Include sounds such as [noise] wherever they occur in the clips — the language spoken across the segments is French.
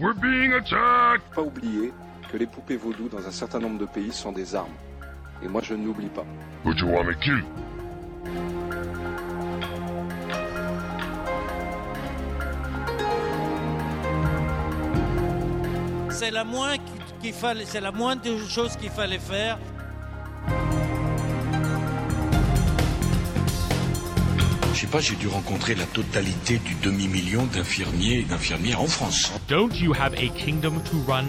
We're being attacked! Pas oublier que les poupées vaudou dans un certain nombre de pays sont des armes. Et moi je ne l'oublie pas. But you wanna kill? C'est la moindre qu'il fallait, c'est la moindre des choses qu'il fallait faire. Je sais pas, j'ai dû rencontrer la totalité du demi-million d'infirmiers et d'infirmières en France. Don't you have a kingdom to run?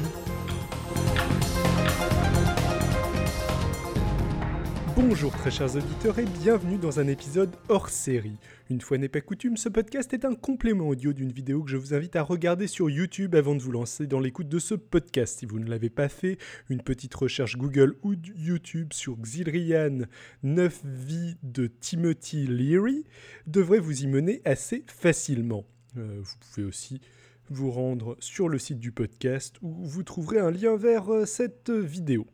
Bonjour très chers auditeurs et bienvenue dans un épisode hors série. Une fois n'est pas coutume, ce podcast est un complément audio d'une vidéo que je vous invite à regarder sur YouTube avant de vous lancer dans l'écoute de ce podcast. Si vous ne l'avez pas fait, une petite recherche Google ou YouTube sur Xilrian 9 vies de Timothy Leary devrait vous y mener assez facilement. Euh, vous pouvez aussi vous rendre sur le site du podcast où vous trouverez un lien vers euh, cette vidéo.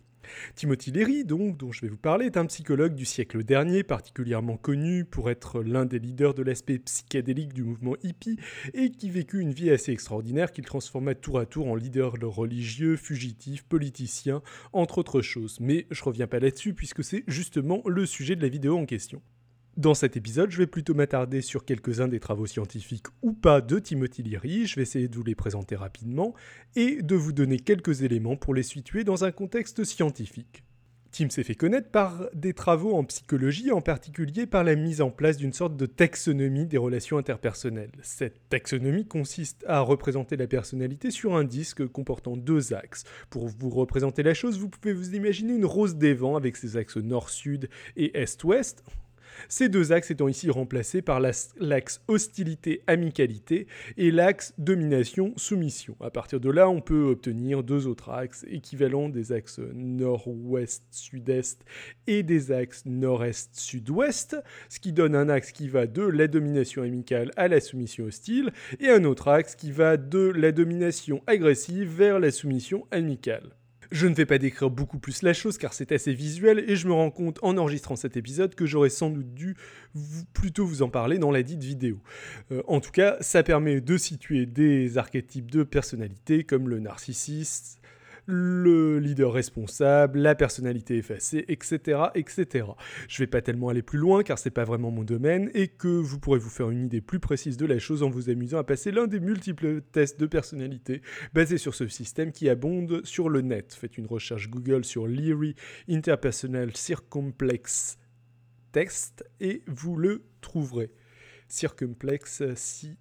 Timothy Leary, donc, dont je vais vous parler, est un psychologue du siècle dernier, particulièrement connu pour être l'un des leaders de l'aspect psychédélique du mouvement hippie, et qui vécut une vie assez extraordinaire qu'il transforma tour à tour en leader religieux, fugitif, politicien, entre autres choses. Mais je reviens pas là-dessus puisque c'est justement le sujet de la vidéo en question. Dans cet épisode, je vais plutôt m'attarder sur quelques-uns des travaux scientifiques ou pas de Timothy Leary, je vais essayer de vous les présenter rapidement et de vous donner quelques éléments pour les situer dans un contexte scientifique. Tim s'est fait connaître par des travaux en psychologie, en particulier par la mise en place d'une sorte de taxonomie des relations interpersonnelles. Cette taxonomie consiste à représenter la personnalité sur un disque comportant deux axes. Pour vous représenter la chose, vous pouvez vous imaginer une rose des vents avec ses axes nord-sud et est-ouest, ces deux axes étant ici remplacés par l'axe hostilité-amicalité et l'axe domination-soumission. À partir de là, on peut obtenir deux autres axes équivalents des axes nord-ouest-sud-est et des axes nord-est-sud-ouest, ce qui donne un axe qui va de la domination amicale à la soumission hostile et un autre axe qui va de la domination agressive vers la soumission amicale. Je ne vais pas décrire beaucoup plus la chose car c'est assez visuel et je me rends compte en enregistrant cet épisode que j'aurais sans doute dû plutôt vous en parler dans la dite vidéo. Euh, en tout cas, ça permet de situer des archétypes de personnalité comme le narcissiste, le leader responsable, la personnalité effacée, etc., etc. Je vais pas tellement aller plus loin car c'est pas vraiment mon domaine et que vous pourrez vous faire une idée plus précise de la chose en vous amusant à passer l'un des multiples tests de personnalité basés sur ce système qui abonde sur le net. Faites une recherche Google sur Leary Interpersonal Circumplex Test et vous le trouverez. Circumplex,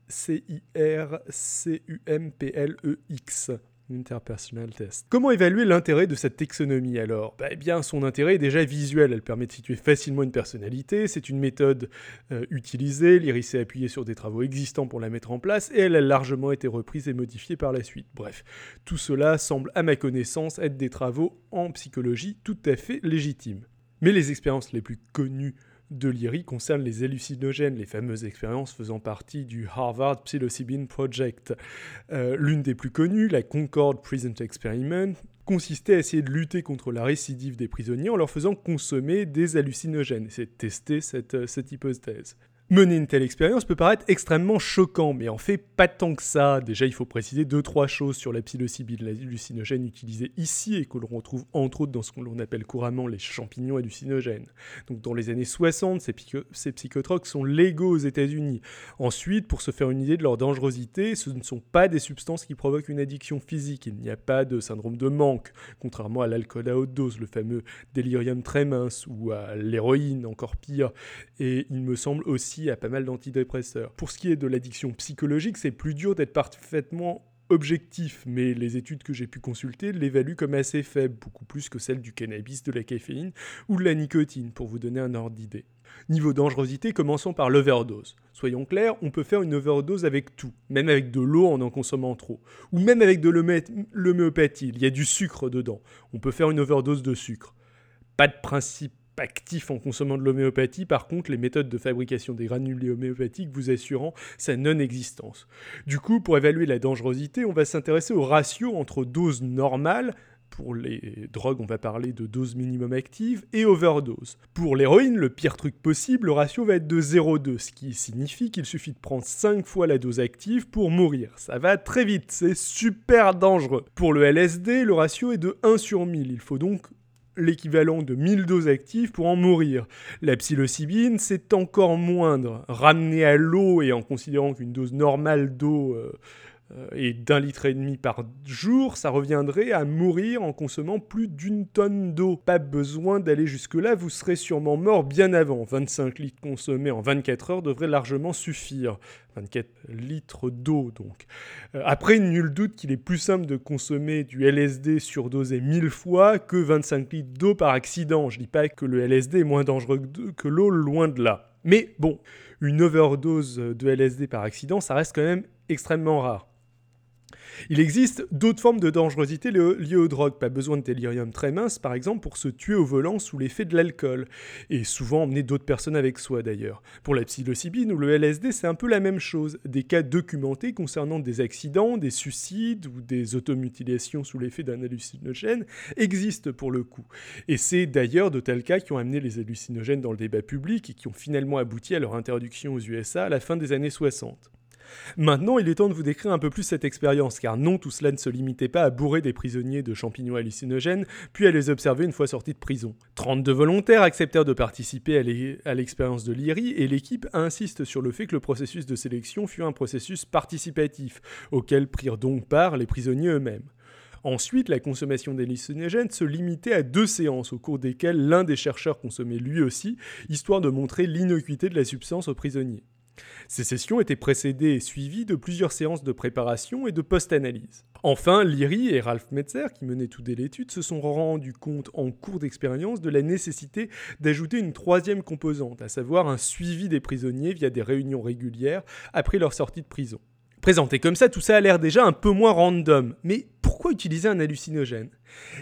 C-I-R-C-U-M-P-L-E-X. Interpersonal test. Comment évaluer l'intérêt de cette taxonomie alors? Bah, Eh bien, son intérêt est déjà visuel. Elle permet de situer facilement une personnalité. C'est une méthode euh, utilisée. L'IRIS s'est appuyé sur des travaux existants pour la mettre en place et elle a largement été reprise et modifiée par la suite. Bref, tout cela semble, à ma connaissance, être des travaux en psychologie tout à fait légitimes. Mais les expériences les plus connues de l'IRI concerne les hallucinogènes, les fameuses expériences faisant partie du Harvard Psilocybin Project. Euh, l'une des plus connues, la Concord Prison Experiment, consistait à essayer de lutter contre la récidive des prisonniers en leur faisant consommer des hallucinogènes. C'est tester euh, cette hypothèse. Mener une telle expérience peut paraître extrêmement choquant, mais en fait pas tant que ça. Déjà, il faut préciser deux trois choses sur la psilocybine, l'hallucinogène utilisé ici et que l'on retrouve entre autres dans ce qu'on appelle couramment les champignons hallucinogènes. Donc dans les années 60, ces, ces psychotroques sont légaux aux États-Unis. Ensuite, pour se faire une idée de leur dangerosité, ce ne sont pas des substances qui provoquent une addiction physique. Il n'y a pas de syndrome de manque, contrairement à l'alcool à haute dose, le fameux délirium très mince, ou à l'héroïne, encore pire. Et il me semble aussi à pas mal d'antidépresseurs. Pour ce qui est de l'addiction psychologique, c'est plus dur d'être parfaitement objectif, mais les études que j'ai pu consulter l'évaluent comme assez faible, beaucoup plus que celle du cannabis, de la caféine ou de la nicotine, pour vous donner un ordre d'idée. Niveau dangerosité, commençons par l'overdose. Soyons clairs, on peut faire une overdose avec tout, même avec de l'eau en en consommant trop, ou même avec de l'homéopathie, il y a du sucre dedans. On peut faire une overdose de sucre. Pas de principe actif en consommant de l'homéopathie, par contre, les méthodes de fabrication des granulés homéopathiques vous assurant sa non-existence. Du coup, pour évaluer la dangerosité, on va s'intéresser au ratio entre dose normale, Pour les drogues, on va parler de dose minimum active et overdose. Pour l'héroïne, le pire truc possible, le ratio va être de 0,2, ce qui signifie qu'il suffit de prendre 5 fois la dose active pour mourir. Ça va très vite, c'est super dangereux. Pour le LSD, le ratio est de 1 sur 1000. Il faut donc l'équivalent de 1000 doses actives pour en mourir. La psilocybine, c'est encore moindre. Ramené à l'eau et en considérant qu'une dose normale d'eau euh, et d'un litre et demi par jour, ça reviendrait à mourir en consommant plus d'une tonne d'eau. Pas besoin d'aller jusque-là, vous serez sûrement mort bien avant. 25 litres consommés en 24 heures devraient largement suffire. 24 litres d'eau donc. Euh, après, nul doute qu'il est plus simple de consommer du LSD surdosé 1000 fois que 25 litres d'eau par accident. Je dis pas que le LSD est moins dangereux que l'eau, loin de là. Mais bon, une overdose de LSD par accident, ça reste quand même extrêmement rare. Il existe d'autres formes de dangerosité liées aux drogues. Pas besoin de délirium très mince, par exemple, pour se tuer au volant sous l'effet de l'alcool. Et souvent emmener d'autres personnes avec soi, d'ailleurs. Pour la psilocybine ou le LSD, c'est un peu la même chose. Des cas documentés concernant des accidents, des suicides ou des automutilations sous l'effet d'un hallucinogène existent pour le coup. Et c'est d'ailleurs de tels cas qui ont amené les hallucinogènes dans le débat public et qui ont finalement abouti à leur interdiction aux USA à la fin des années 60. Maintenant, il est temps de vous décrire un peu plus cette expérience, car non, tout cela ne se limitait pas à bourrer des prisonniers de champignons hallucinogènes, puis à les observer une fois sortis de prison. 32 volontaires acceptèrent de participer à l'expérience de Lyri, et l'équipe insiste sur le fait que le processus de sélection fut un processus participatif, auquel prirent donc part les prisonniers eux-mêmes. Ensuite, la consommation d'hallucinogènes se limitait à deux séances au cours desquelles l'un des chercheurs consommait lui aussi, histoire de montrer l'innocuité de la substance aux prisonniers. Ces sessions étaient précédées et suivies de plusieurs séances de préparation et de post-analyse. Enfin, Leary et Ralph Metzer, qui menaient tout dès l'étude, se sont rendus compte en cours d'expérience de la nécessité d'ajouter une troisième composante, à savoir un suivi des prisonniers via des réunions régulières après leur sortie de prison. Présenté comme ça, tout ça a l'air déjà un peu moins random, mais pourquoi utiliser un hallucinogène?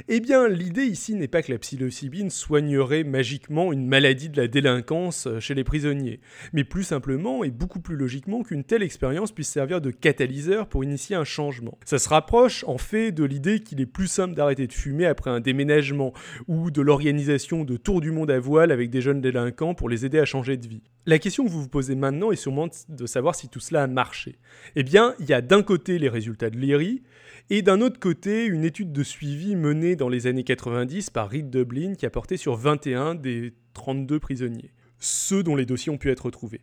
Eh bien, l'idée ici n'est pas que la psilocybine soignerait magiquement une maladie de la délinquance euh, chez les prisonniers, mais plus simplement et beaucoup plus logiquement qu'une telle expérience puisse servir de catalyseur pour initier un changement. Ça se rapproche en fait de l'idée qu'il est plus simple d'arrêter de fumer après un déménagement ou de l'organisation de tours du monde à voile avec des jeunes délinquants pour les aider à changer de vie. La question que vous vous posez maintenant est sûrement de savoir si tout cela a marché. Eh bien, il y a d'un côté les résultats de l'IRI, et d'un autre côté, une étude de suivi menée dans les années 90 par Reed Dublin qui a porté sur 21 des 32 prisonniers, ceux dont les dossiers ont pu être retrouvés.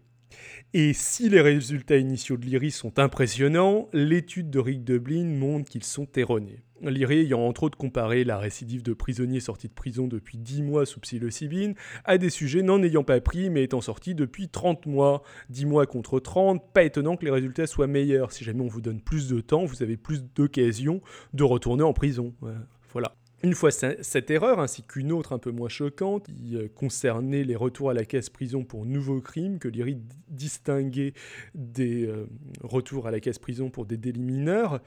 Et si les résultats initiaux de l'IRI sont impressionnants, l'étude de Rick Dublin montre qu'ils sont erronés. L'IRI ayant entre autres comparé la récidive de prisonniers sortis de prison depuis 10 mois sous psilocybine à des sujets n'en ayant pas pris mais étant sortis depuis 30 mois. 10 mois contre 30, pas étonnant que les résultats soient meilleurs. Si jamais on vous donne plus de temps, vous avez plus d'occasions de retourner en prison. Voilà. Une fois cette erreur, ainsi qu'une autre un peu moins choquante, qui euh, concernait les retours à la caisse prison pour nouveaux crimes, que l'IRI distinguait des euh, retours à la caisse prison pour des délits mineurs,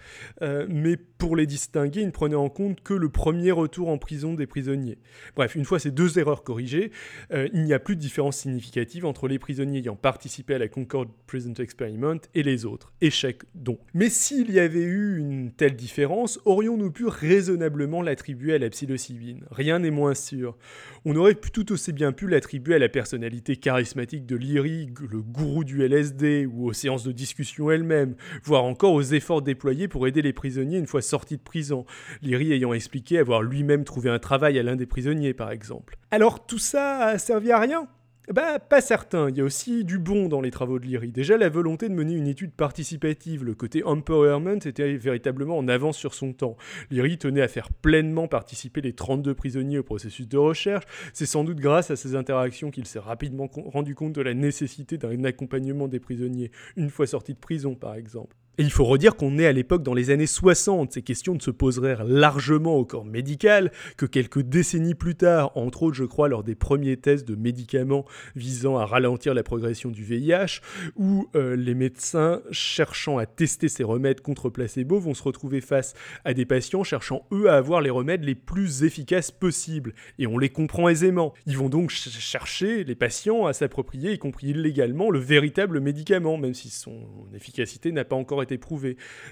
euh, mais pour les distinguer, il ne prenait en compte que le premier retour en prison des prisonniers. Bref, une fois ces deux erreurs corrigées, il n'y a plus de différence significative entre les prisonniers ayant participé à la Concord Prison Experiment et les autres. Échec donc. Mais s'il y avait eu une telle différence, aurions-nous pu raisonnablement l'attribuer à la. Rien n'est moins sûr. On aurait tout aussi bien pu l'attribuer à la personnalité charismatique de Lyri, le gourou du LSD, ou aux séances de discussion elles-mêmes, voire encore aux efforts déployés pour aider les prisonniers une fois sortis de prison, Lyri ayant expliqué avoir lui-même trouvé un travail à l'un des prisonniers par exemple. Alors tout ça a servi à rien? Bah, pas certain. Il y a aussi du bon dans les travaux de Leary. Déjà, la volonté de mener une étude participative, le côté empowerment était véritablement en avance sur son temps. Leary tenait à faire pleinement participer les 32 prisonniers au processus de recherche. C'est sans doute grâce à ces interactions qu'il s'est rapidement rendu compte de la nécessité d'un accompagnement des prisonniers une fois sortis de prison, par exemple. Et il faut redire qu'on est à l'époque dans les années 60. Ces questions ne se poseraient largement au corps médical que quelques décennies plus tard, entre autres, je crois, lors des premiers tests de médicaments visant à ralentir la progression du VIH, où euh, les médecins cherchant à tester ces remèdes contre placebo vont se retrouver face à des patients cherchant eux à avoir les remèdes les plus efficaces possibles. Et on les comprend aisément. Ils vont donc chercher les patients à s'approprier, y compris illégalement, le véritable médicament, même si son efficacité n'a pas encore été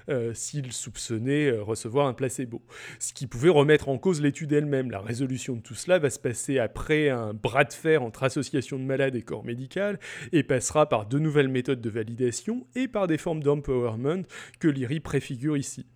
euh, s'il soupçonnait euh, recevoir un placebo. Ce qui pouvait remettre en cause l'étude elle-même. La résolution de tout cela va se passer après un bras de fer entre associations de malades et corps médical et passera par de nouvelles méthodes de validation et par des formes d'empowerment que l'IRI préfigure ici.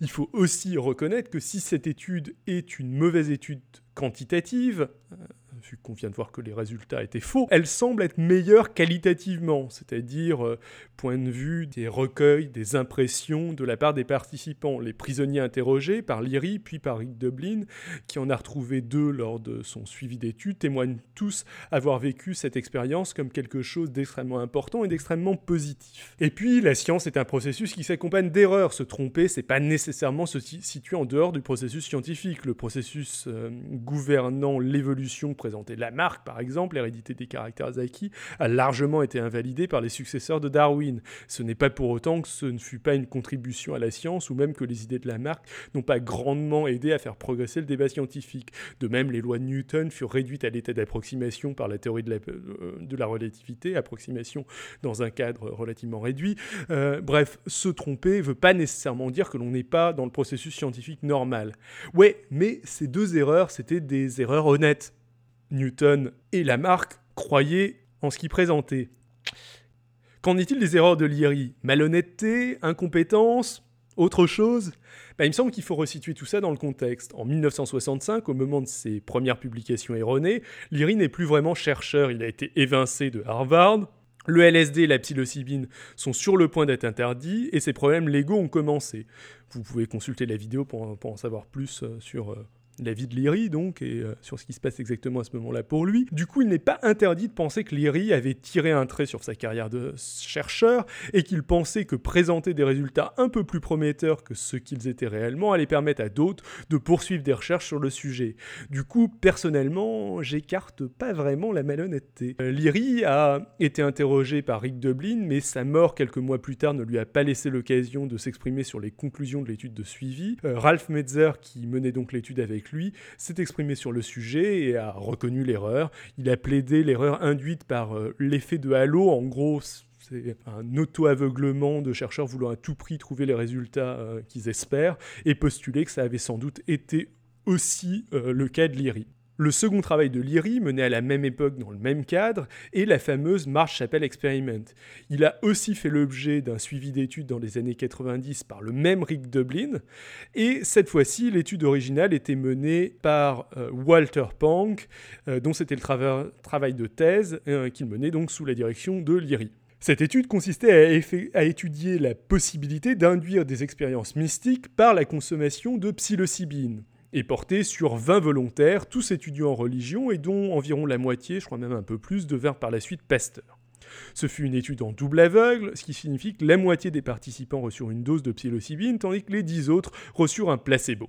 Il faut aussi reconnaître que si cette étude est une mauvaise étude quantitative, euh, vu qu'on vient de voir que les résultats étaient faux, elle semble être meilleure qualitativement, c'est-à-dire euh, point de vue des recueils, des impressions de la part des participants. Les prisonniers interrogés par Lyrie puis par Rick Dublin, qui en a retrouvé deux lors de son suivi d'études, témoignent tous avoir vécu cette expérience comme quelque chose d'extrêmement important et d'extrêmement positif. Et puis, la science est un processus qui s'accompagne d'erreurs. Se tromper, c'est pas nécessairement se situer en dehors du processus scientifique. Le processus euh, gouvernant l'évolution présentée Lamarck, par exemple, l'hérédité des caractères acquis, a largement été invalidé par les successeurs de Darwin. Ce n'est pas pour autant que ce ne fut pas une contribution à la science ou même que les idées de Lamarck n'ont pas grandement aidé à faire progresser le débat scientifique. De même, les lois de Newton furent réduites à l'état d'approximation par la théorie de la, euh, relativité, approximation dans un cadre relativement réduit. Euh, bref, se tromper ne veut pas nécessairement dire que l'on n'est pas dans le processus scientifique normal. Ouais, mais ces deux erreurs, c'était des erreurs honnêtes. Newton et Lamarck croyaient en ce qu'ils présentaient. Qu'en est-il des erreurs de Lyrie Malhonnêteté Incompétence Autre chose? Ben, Il me semble qu'il faut resituer tout ça dans le contexte. En 1965, au moment de ses premières publications erronées, Lyrie n'est plus vraiment chercheur. Il a été évincé de Harvard. Le LSD et la psilocybine sont sur le point d'être interdits et ses problèmes légaux ont commencé. Vous pouvez consulter la vidéo pour, pour en savoir plus euh, sur euh, la vie de Lyrie, donc, et euh, sur ce qui se passe exactement à ce moment-là pour lui. Du coup, il n'est pas interdit de penser que Lyrie avait tiré un trait sur sa carrière de chercheur et qu'il pensait que présenter des résultats un peu plus prometteurs que ceux qu'ils étaient réellement allait permettre à d'autres de poursuivre des recherches sur le sujet. Du coup, personnellement, j'écarte pas vraiment la malhonnêteté. Euh, Lyrie a été interrogé par Rick Dublin, mais sa mort quelques mois plus tard ne lui a pas laissé l'occasion de s'exprimer sur les conclusions de l'étude de suivi. Euh, Ralph Metzer, qui menait donc l'étude avec lui, s'est exprimé sur le sujet et a reconnu l'erreur. Il a plaidé l'erreur induite par euh, l'effet de halo. En gros, c'est un auto-aveuglement de chercheurs voulant à tout prix trouver les résultats euh, qu'ils espèrent et postuler que ça avait sans doute été aussi euh, le cas de Lyrie. Le second travail de Leary, mené à la même époque dans le même cadre, est la fameuse Marsh Chapel Experiment. Il a aussi fait l'objet d'un suivi d'études dans les années 90 par le même Rick Dublin, et cette fois-ci, l'étude originale était menée par euh, Walter Pank, euh, dont c'était le travail de thèse euh, qu'il menait donc sous la direction de Leary. Cette étude consistait à, à étudier la possibilité d'induire des expériences mystiques par la consommation de psilocybine et porté sur 20 volontaires, tous étudiants en religion, et dont environ la moitié, je crois même un peu plus, devinrent par la suite pasteurs. Ce fut une étude en double aveugle, ce qui signifie que la moitié des participants reçurent une dose de psilocybine, tandis que les 10 autres reçurent un placebo.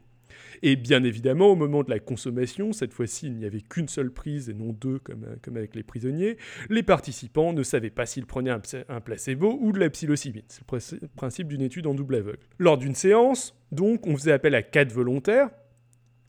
Et bien évidemment, au moment de la consommation, cette fois-ci il n'y avait qu'une seule prise et non deux comme, comme, avec les prisonniers, les participants ne savaient pas s'ils prenaient un, un, placebo ou de la psilocybine. C'est le principe d'une étude en double aveugle. Lors d'une séance, donc, on faisait appel à quatre volontaires,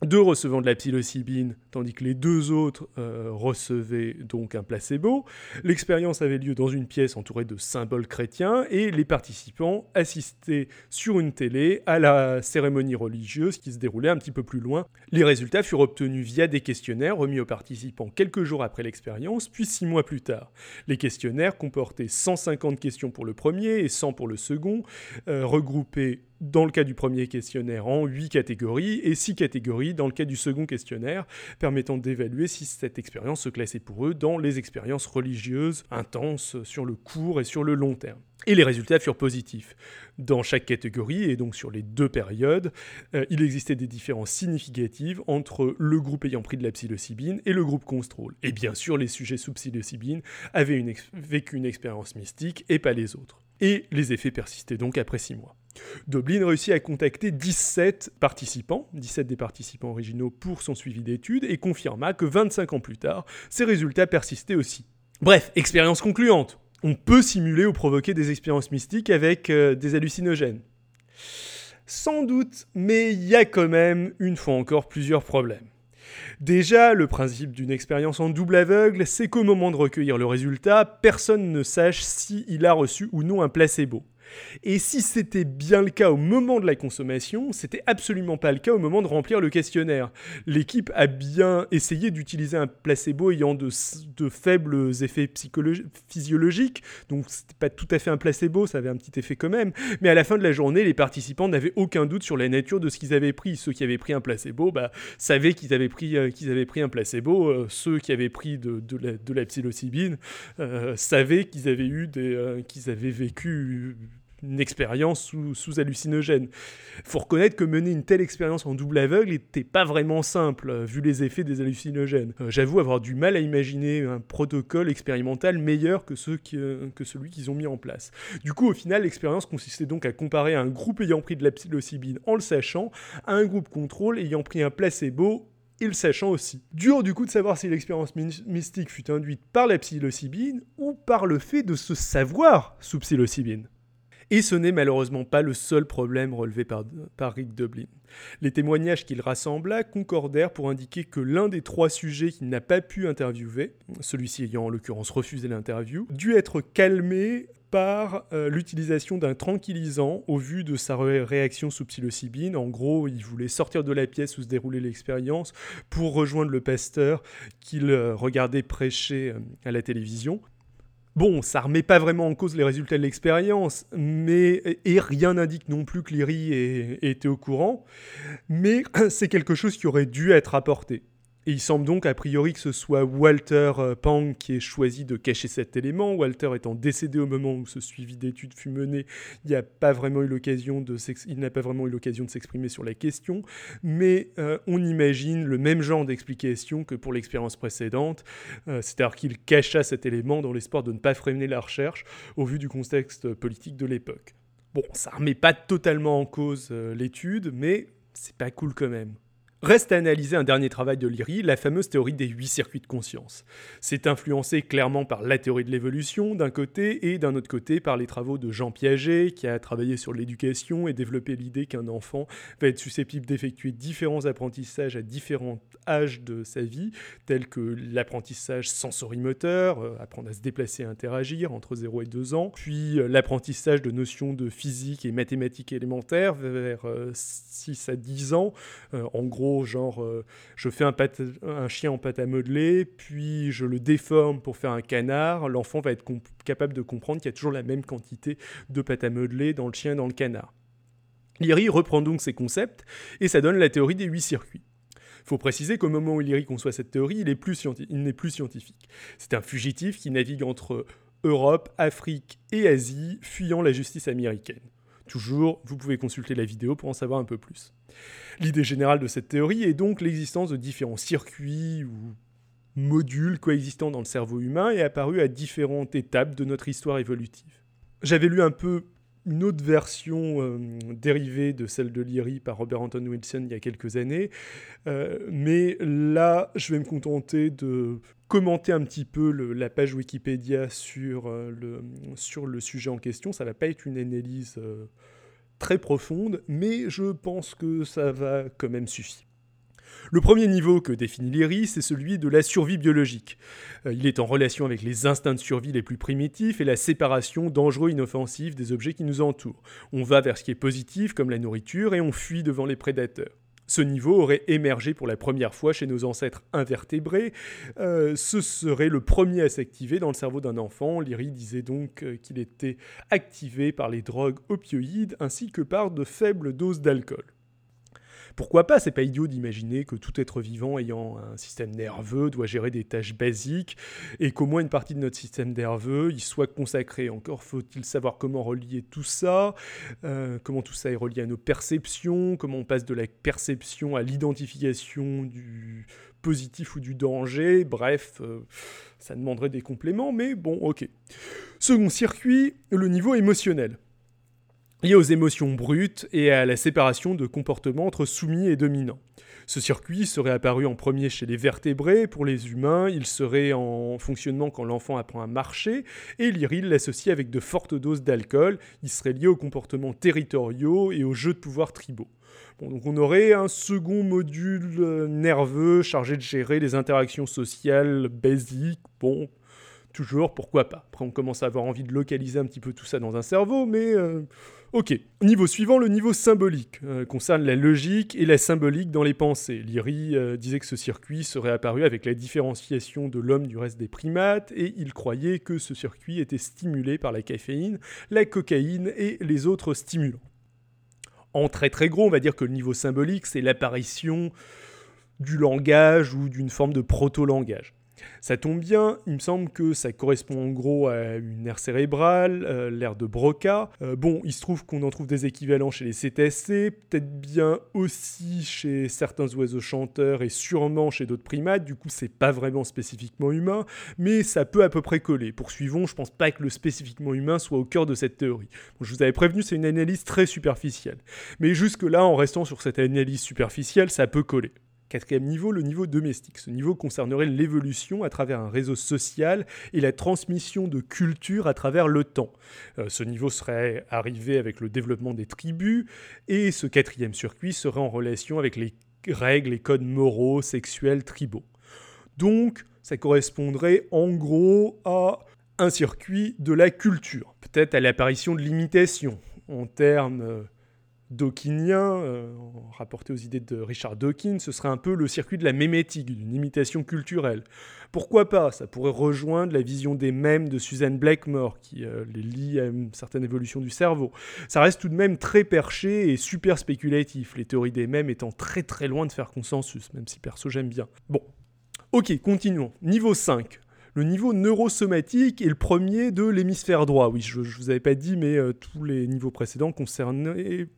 deux recevant de la psilocybine, tandis que les deux autres euh, recevaient donc un placebo. L'expérience avait lieu dans une pièce entourée de symboles chrétiens et les participants assistaient sur une télé à la cérémonie religieuse qui se déroulait un petit peu plus loin. Les résultats furent obtenus via des questionnaires remis aux participants quelques jours après l'expérience, puis six mois plus tard. Les questionnaires comportaient 150 questions pour le premier et 100 pour le second, euh, regroupés dans le cas du premier questionnaire en 8 catégories et 6 catégories dans le cas du second questionnaire, permettant d'évaluer si cette expérience se classait pour eux dans les expériences religieuses intenses sur le court et sur le long terme. Et les résultats furent positifs. Dans chaque catégorie, et donc sur les deux périodes, euh, il existait des différences significatives entre le groupe ayant pris de la psilocybine et le groupe contrôle. Et bien sûr, les sujets sous psilocybine avaient vécu une expérience mystique et pas les autres. Et les effets persistaient donc après six mois. Dublin réussit à contacter 17 participants, 17 des participants originaux pour son suivi d'études, et confirma que 25 ans plus tard, ces résultats persistaient aussi. Bref, expérience concluante. On peut simuler ou provoquer des expériences mystiques avec euh, des hallucinogènes. Sans doute, mais il y a quand même, une fois encore, plusieurs problèmes. Déjà, le principe d'une expérience en double aveugle, c'est qu'au moment de recueillir le résultat, personne ne sache s'il a reçu ou non un placebo. Et si c'était bien le cas au moment de la consommation, c'était absolument pas le cas au moment de remplir le questionnaire. L'équipe a bien essayé d'utiliser un placebo ayant de, faibles effets physiologiques, donc c'était pas tout à fait un placebo, ça avait un petit effet quand même, mais à la fin de la journée, les participants n'avaient aucun doute sur la nature de ce qu'ils avaient pris. Ceux qui avaient pris un placebo bah, savaient qu'ils avaient, pris, euh, qu'ils avaient pris un placebo, euh, ceux qui avaient pris de, la, psilocybine euh, savaient qu'ils avaient eu des, qu'ils avaient vécu une expérience sous, sous hallucinogène. Faut reconnaître que mener une telle expérience en double aveugle n'était pas vraiment simple, euh, vu les effets des hallucinogènes. Euh, J'avoue avoir du mal à imaginer un protocole expérimental meilleur que, euh, que celui qu'ils ont mis en place. Du coup, au final, l'expérience consistait donc à comparer un groupe ayant pris de la psilocybine en le sachant à un groupe contrôle ayant pris un placebo et le sachant aussi. Dur du coup de savoir si l'expérience mystique fut induite par la psilocybine ou par le fait de se savoir sous psilocybine. Et ce n'est malheureusement pas le seul problème relevé par, Rick Dublin. Les témoignages qu'il rassembla concordèrent pour indiquer que l'un des trois sujets qu'il n'a pas pu interviewer, celui-ci ayant en l'occurrence refusé l'interview, dut être calmé par euh, l'utilisation d'un tranquillisant au vu de sa ré réaction sous psilocybine. En gros, il voulait sortir de la pièce où se déroulait l'expérience pour rejoindre le pasteur qu'il euh, regardait prêcher euh, à la télévision. Bon, ça remet pas vraiment en cause les résultats de l'expérience, mais et rien n'indique non plus que Lyri était au courant, mais [clears throat] c'est quelque chose qui aurait dû être apporté. Il semble donc a priori que ce soit Walter Pang qui ait choisi de cacher cet élément. Walter étant décédé au moment où ce suivi d'études fut mené, il n'a pas vraiment eu l'occasion de s'exprimer sur la question. Mais euh, on imagine le même genre d'explication que pour l'expérience précédente, euh, c'est-à-dire qu'il cacha cet élément dans l'espoir de ne pas freiner la recherche au vu du contexte politique de l'époque. Bon, ça remet pas totalement en cause euh, l'étude, mais c'est pas cool quand même. Reste à analyser un dernier travail de Leary, la fameuse théorie des huit circuits de conscience. C'est influencé clairement par la théorie de l'évolution d'un côté et d'un autre côté par les travaux de Jean Piaget qui a travaillé sur l'éducation et développé l'idée qu'un enfant va être susceptible d'effectuer différents apprentissages à différents âges de sa vie, tels que l'apprentissage sensorimoteur, euh, apprendre à se déplacer et interagir entre 0 et 2 ans, puis euh, l'apprentissage de notions de physique et mathématiques élémentaires vers euh, 6 à 10 ans, euh, en gros genre euh, je fais un, chien en pâte à modeler, puis je le déforme pour faire un canard, l'enfant va être capable de comprendre qu'il y a toujours la même quantité de pâte à modeler dans le chien et dans le canard. Leary reprend donc ces concepts et ça donne la théorie des huit circuits. Il faut préciser qu'au moment où Leary conçoit cette théorie, il n'est plus, scientifique. C'est un fugitif qui navigue entre Europe, Afrique et Asie, fuyant la justice américaine. Toujours, vous pouvez consulter la vidéo pour en savoir un peu plus. L'idée générale de cette théorie est donc l'existence de différents circuits ou modules coexistant dans le cerveau humain et apparus à différentes étapes de notre histoire évolutive. J'avais lu un peu une autre version euh, dérivée de celle de Leary par Robert Anton Wilson il y a quelques années, euh, mais là je vais me contenter de commenter un petit peu la page Wikipédia sur, euh, le, sur le sujet en question. Ça va pas être une analyse très profonde, mais je pense que ça va quand même suffire. Le premier niveau que définit Leary, c'est celui de la survie biologique. Euh, il est en relation avec les instincts de survie les plus primitifs et la séparation dangereux inoffensif des objets qui nous entourent. On va vers ce qui est positif, comme la nourriture, et on fuit devant les prédateurs. Ce niveau aurait émergé pour la première fois chez nos ancêtres invertébrés. Euh, ce serait le premier à s'activer dans le cerveau d'un enfant. Leary disait donc euh, qu'il était activé par les drogues opioïdes ainsi que par de faibles doses d'alcool. Pourquoi pas C'est pas idiot d'imaginer que tout être vivant ayant un système nerveux doit gérer des tâches basiques et qu'au moins une partie de notre système nerveux y soit consacrée. Encore faut-il savoir comment relier tout ça, euh, comment tout ça est relié à nos perceptions, comment on passe de la perception à l'identification du positif ou du danger? Bref, euh, ça demanderait des compléments, mais bon, ok. Second circuit, le niveau émotionnel lié aux émotions brutes et à la séparation de comportements entre soumis et dominants. Ce circuit serait apparu en premier chez les vertébrés, pour les humains, il serait en fonctionnement quand l'enfant apprend à marcher, et l'iril l'associe avec de fortes doses d'alcool, il serait lié aux comportements territoriaux et aux jeux de pouvoir tribaux. Donc on aurait un second module nerveux chargé de gérer les interactions sociales basiques, bon, Toujours, pourquoi pas. Après, on commence à avoir envie de localiser un petit peu tout ça dans un cerveau, mais euh, ok. Niveau suivant, le niveau symbolique, euh, concerne la logique et la symbolique dans les pensées. Lyri euh, disait que ce circuit serait apparu avec la différenciation de l'homme du reste des primates, et il croyait que ce circuit était stimulé par la caféine, la cocaïne et les autres stimulants. En très très gros, on va dire que le niveau symbolique, c'est l'apparition du langage ou d'une forme de proto-langage. Ça tombe bien, il me semble que ça correspond en gros à une aire cérébrale, euh, l'aire de Broca. Euh, bon, il se trouve qu'on en trouve des équivalents chez les cétacés, peut-être bien aussi chez certains oiseaux chanteurs et sûrement chez d'autres primates, du coup c'est pas vraiment spécifiquement humain, mais ça peut à peu près coller. Poursuivons, je pense pas que le spécifiquement humain soit au cœur de cette théorie. Je vous avais prévenu, c'est une analyse très superficielle. Mais jusque-là, en restant sur cette analyse superficielle, ça peut coller. Quatrième niveau, le niveau domestique. Ce niveau concernerait l'évolution à travers un réseau social et la transmission de culture à travers le temps. Euh, ce niveau serait arrivé avec le développement des tribus et ce quatrième circuit serait en relation avec les règles et codes moraux, sexuels, tribaux. Donc, ça correspondrait en gros à un circuit de la culture, peut-être à l'apparition de l'imitation en termes euh, dawkinien, euh, rapporté aux idées de Richard Dawkins, ce serait un peu le circuit de la mémétique, d'une imitation culturelle. Pourquoi pas? Ça pourrait rejoindre la vision des mèmes de Suzanne Blackmore, qui euh, les lie à une certaine évolution du cerveau. Ça reste tout de même très perché et super spéculatif, les théories des mèmes étant très très loin de faire consensus, même si perso j'aime bien. Bon. Ok, continuons. Niveau 5 le niveau neurosomatique est le premier de l'hémisphère droit. Oui, je, ne vous avais pas dit, mais euh, tous les niveaux précédents concernaient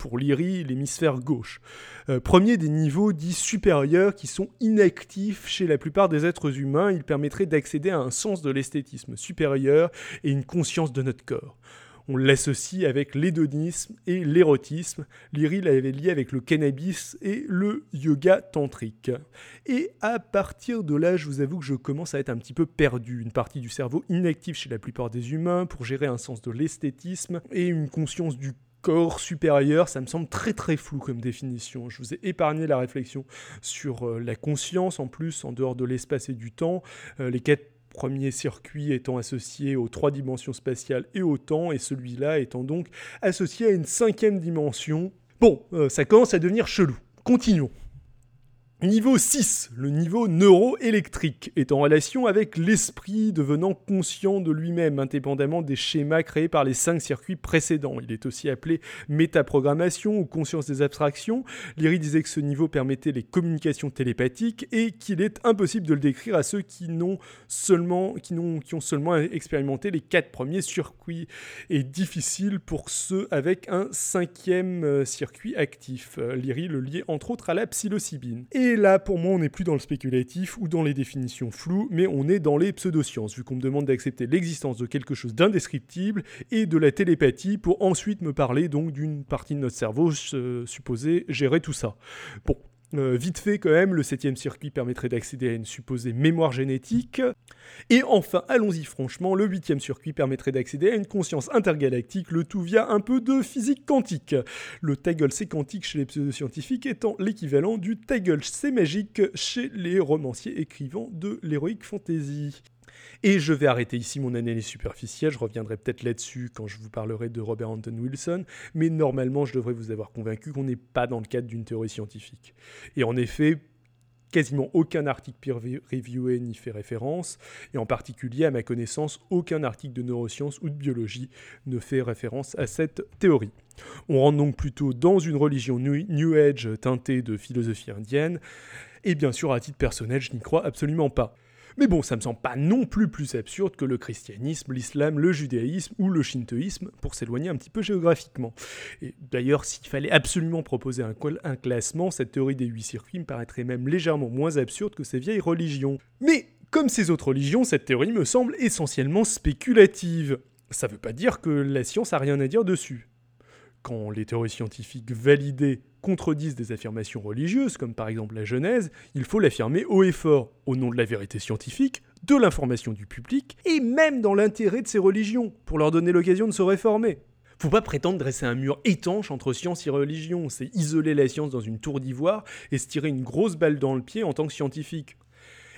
pour l'IRI l'hémisphère gauche. Euh, premier des niveaux dits supérieurs qui sont inactifs chez la plupart des êtres humains, il permettrait d'accéder à un sens de l'esthétisme supérieur et une conscience de notre corps. On l'associe avec l'hédonisme et l'érotisme. L'IRI l'avait lié avec le cannabis et le yoga tantrique. Et à partir de là, je vous avoue que je commence à être un petit peu perdu. Une partie du cerveau inactive chez la plupart des humains pour gérer un sens de l'esthétisme et une conscience du corps supérieur, ça me semble très très flou comme définition. Je vous ai épargné la réflexion sur euh, la conscience en plus, en dehors de l'espace et du temps. Euh, les quatre premiers circuits étant associés aux trois dimensions spatiales et au temps, et celui-là étant donc associé à une cinquième dimension. Bon, euh, ça commence à devenir chelou. Continuons. Niveau 6, le niveau neuroélectrique, est en relation avec l'esprit devenant conscient de lui-même, indépendamment des schémas créés par les cinq circuits précédents. Il est aussi appelé métaprogrammation ou conscience des abstractions. Lyri disait que ce niveau permettait les communications télépathiques et qu'il est impossible de le décrire à ceux qui, n'ont seulement, ont seulement expérimenté les quatre premiers circuits, et difficile pour ceux avec un cinquième euh, circuit actif. Euh, Lyri le liait entre autres à la psilocybine. Et et là, pour moi, on n'est plus dans le spéculatif ou dans les définitions floues, mais on est dans les pseudosciences, vu qu'on me demande d'accepter l'existence de quelque chose d'indescriptible et de la télépathie pour ensuite me parler donc d'une partie de notre cerveau euh, supposée gérer tout ça. Euh, vite fait quand même, le septième circuit permettrait d'accéder à une supposée mémoire génétique. Et enfin, allons-y franchement, le huitième circuit permettrait d'accéder à une conscience intergalactique, le tout via un peu de physique quantique. Le Taggle C quantique chez les pseudoscientifiques étant l'équivalent du Taggle C magique chez les romanciers écrivant de l'heroic fantasy. Et je vais arrêter ici mon analyse superficielle, je reviendrai peut-être là-dessus quand je vous parlerai de Robert Anton Wilson, mais normalement je devrais vous avoir convaincu qu'on n'est pas dans le cadre d'une théorie scientifique. Et en effet, quasiment aucun article peer-reviewé n'y fait référence, et en particulier, à ma connaissance, aucun article de neurosciences ou de biologie ne fait référence à cette théorie. On rentre donc plutôt dans une religion New Age teintée de philosophie indienne, et bien sûr, à titre personnel, je n'y crois absolument pas. Mais bon, ça me semble pas non plus plus absurde que le christianisme, l'islam, le judaïsme ou le shintoïsme, pour s'éloigner un petit peu géographiquement. Et d'ailleurs, s'il fallait absolument proposer un, classement, cette théorie des huit circuits me paraîtrait même légèrement moins absurde que ces vieilles religions. Mais comme ces autres religions, cette théorie me semble essentiellement spéculative. Ça veut pas dire que la science a rien à dire dessus. Quand les théories scientifiques validées contredisent des affirmations religieuses, comme par exemple la Genèse, il faut l'affirmer haut et fort, au nom de la vérité scientifique, de l'information du public, et même dans l'intérêt de ces religions, pour leur donner l'occasion de se réformer. Faut pas prétendre dresser un mur étanche entre science et religion, c'est isoler la science dans une tour d'ivoire et se tirer une grosse balle dans le pied en tant que scientifique.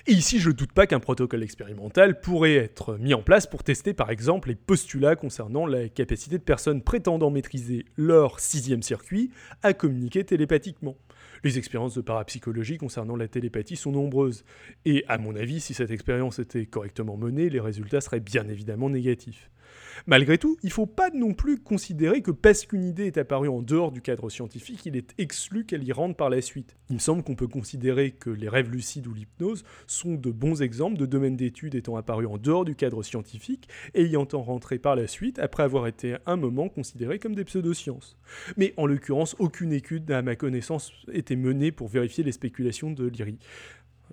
Et ici, je ne doute pas qu'un protocole expérimental pourrait être mis en place pour tester par exemple les postulats concernant la capacité de personnes prétendant maîtriser leur sixième circuit à communiquer télépathiquement. Les expériences de parapsychologie concernant la télépathie sont nombreuses, et à mon avis, si cette expérience était correctement menée, les résultats seraient bien évidemment négatifs. Malgré tout, il ne faut pas non plus considérer que parce qu'une idée est apparue en dehors du cadre scientifique, il est exclu qu'elle y rentre par la suite. Il me semble qu'on peut considérer que les rêves lucides ou l'hypnose sont de bons exemples de domaines d'études étant apparus en dehors du cadre scientifique et ayant rentré par la suite après avoir été un moment considérés comme des pseudosciences. Mais en l'occurrence, aucune étude, à ma connaissance, était menée pour vérifier les spéculations de Lyrie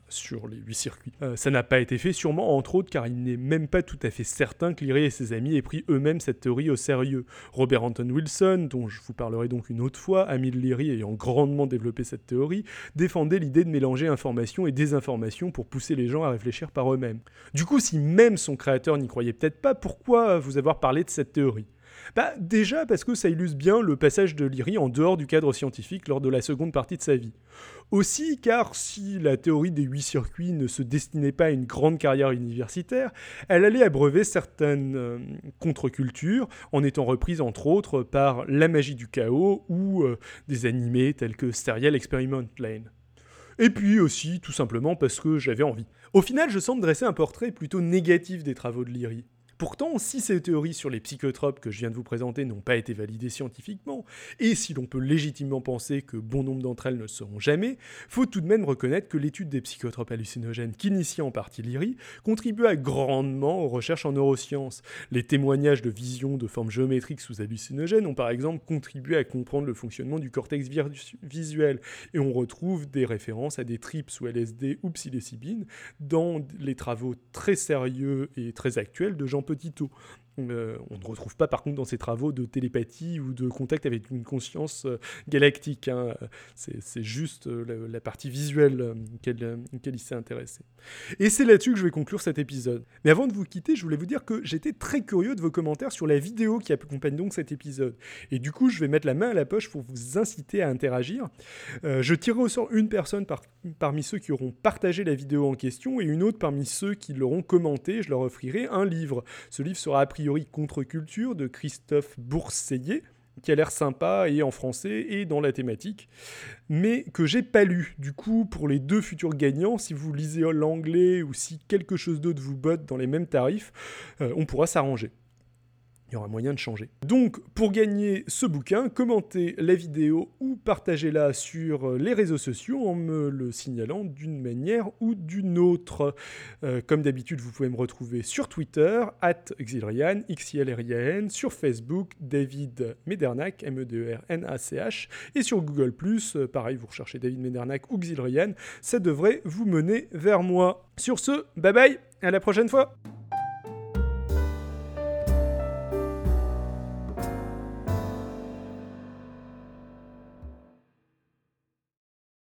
sur les huit circuits. Euh, ça n'a pas été fait, sûrement entre autres car il n'est même pas tout à fait certain que Lyrie et ses amis aient pris eux-mêmes cette théorie au sérieux. Robert Anton Wilson, dont je vous parlerai donc une autre fois, ami de Lyrie ayant grandement développé cette théorie, défendait l'idée de mélanger information et désinformation pour pousser les gens à réfléchir par eux-mêmes. Du coup, si même son créateur n'y croyait peut-être pas, pourquoi vous avoir parlé de cette théorie? Bah, déjà parce que ça illustre bien le passage de Lyrie en dehors du cadre scientifique lors de la seconde partie de sa vie. Aussi car si la théorie des huit circuits ne se destinait pas à une grande carrière universitaire, elle allait abreuver certaines euh, contre-cultures en étant reprise entre autres par La magie du chaos ou euh, des animés tels que Serial Experiment Lane. Et puis aussi, tout simplement parce que j'avais envie. Au final, je semble dresser un portrait plutôt négatif des travaux de Lyrie. Pourtant, si ces théories sur les psychotropes que je viens de vous présenter n'ont pas été validées scientifiquement, et si l'on peut légitimement penser que bon nombre d'entre elles ne le seront jamais, faut tout de même reconnaître que l'étude des psychotropes hallucinogènes qu'initia en partie Lyrie contribua grandement aux recherches en neurosciences. Les témoignages de visions de formes géométriques sous hallucinogènes ont par exemple contribué à comprendre le fonctionnement du cortex visuel, et on retrouve des références à des trips sous LSD ou psilocybine dans les travaux très sérieux et très actuels de Jean Petitot. Euh, on ne retrouve pas par contre dans ses travaux de télépathie ou de contact avec une conscience euh, galactique. Hein. C'est juste euh, la, partie visuelle qu'elle il s'est intéressé. Et c'est là-dessus que je vais conclure cet épisode. Mais avant de vous quitter, je voulais vous dire que j'étais très curieux de vos commentaires sur la vidéo qui accompagne donc cet épisode. Et du coup, je vais mettre la main à la poche pour vous inciter à interagir. je tirerai au sort une personne parmi ceux qui auront partagé la vidéo en question et une autre parmi ceux qui l'auront commenté. Je leur offrirai un livre. Ce livre sera a priori Contre-culture de Christophe Bourseillet qui a l'air sympa et en français et dans la thématique, mais que j'ai pas lu. Du coup, pour les deux futurs gagnants, si vous lisez l'anglais ou si quelque chose d'autre vous botte dans les mêmes tarifs, euh, on pourra s'arranger il y aura moyen de changer. Donc, pour gagner ce bouquin, commentez la vidéo ou partagez-la sur les réseaux sociaux en me le signalant d'une manière ou d'une autre. Euh, comme d'habitude, vous pouvez me retrouver sur Twitter, at Xilrian, sur Facebook, David Medernac, M-E-D-E-R-N-A-C-H, et sur Google+, euh, pareil, vous recherchez David Medernac ou Xilrian, ça devrait vous mener vers moi. Sur ce, bye bye, à la prochaine fois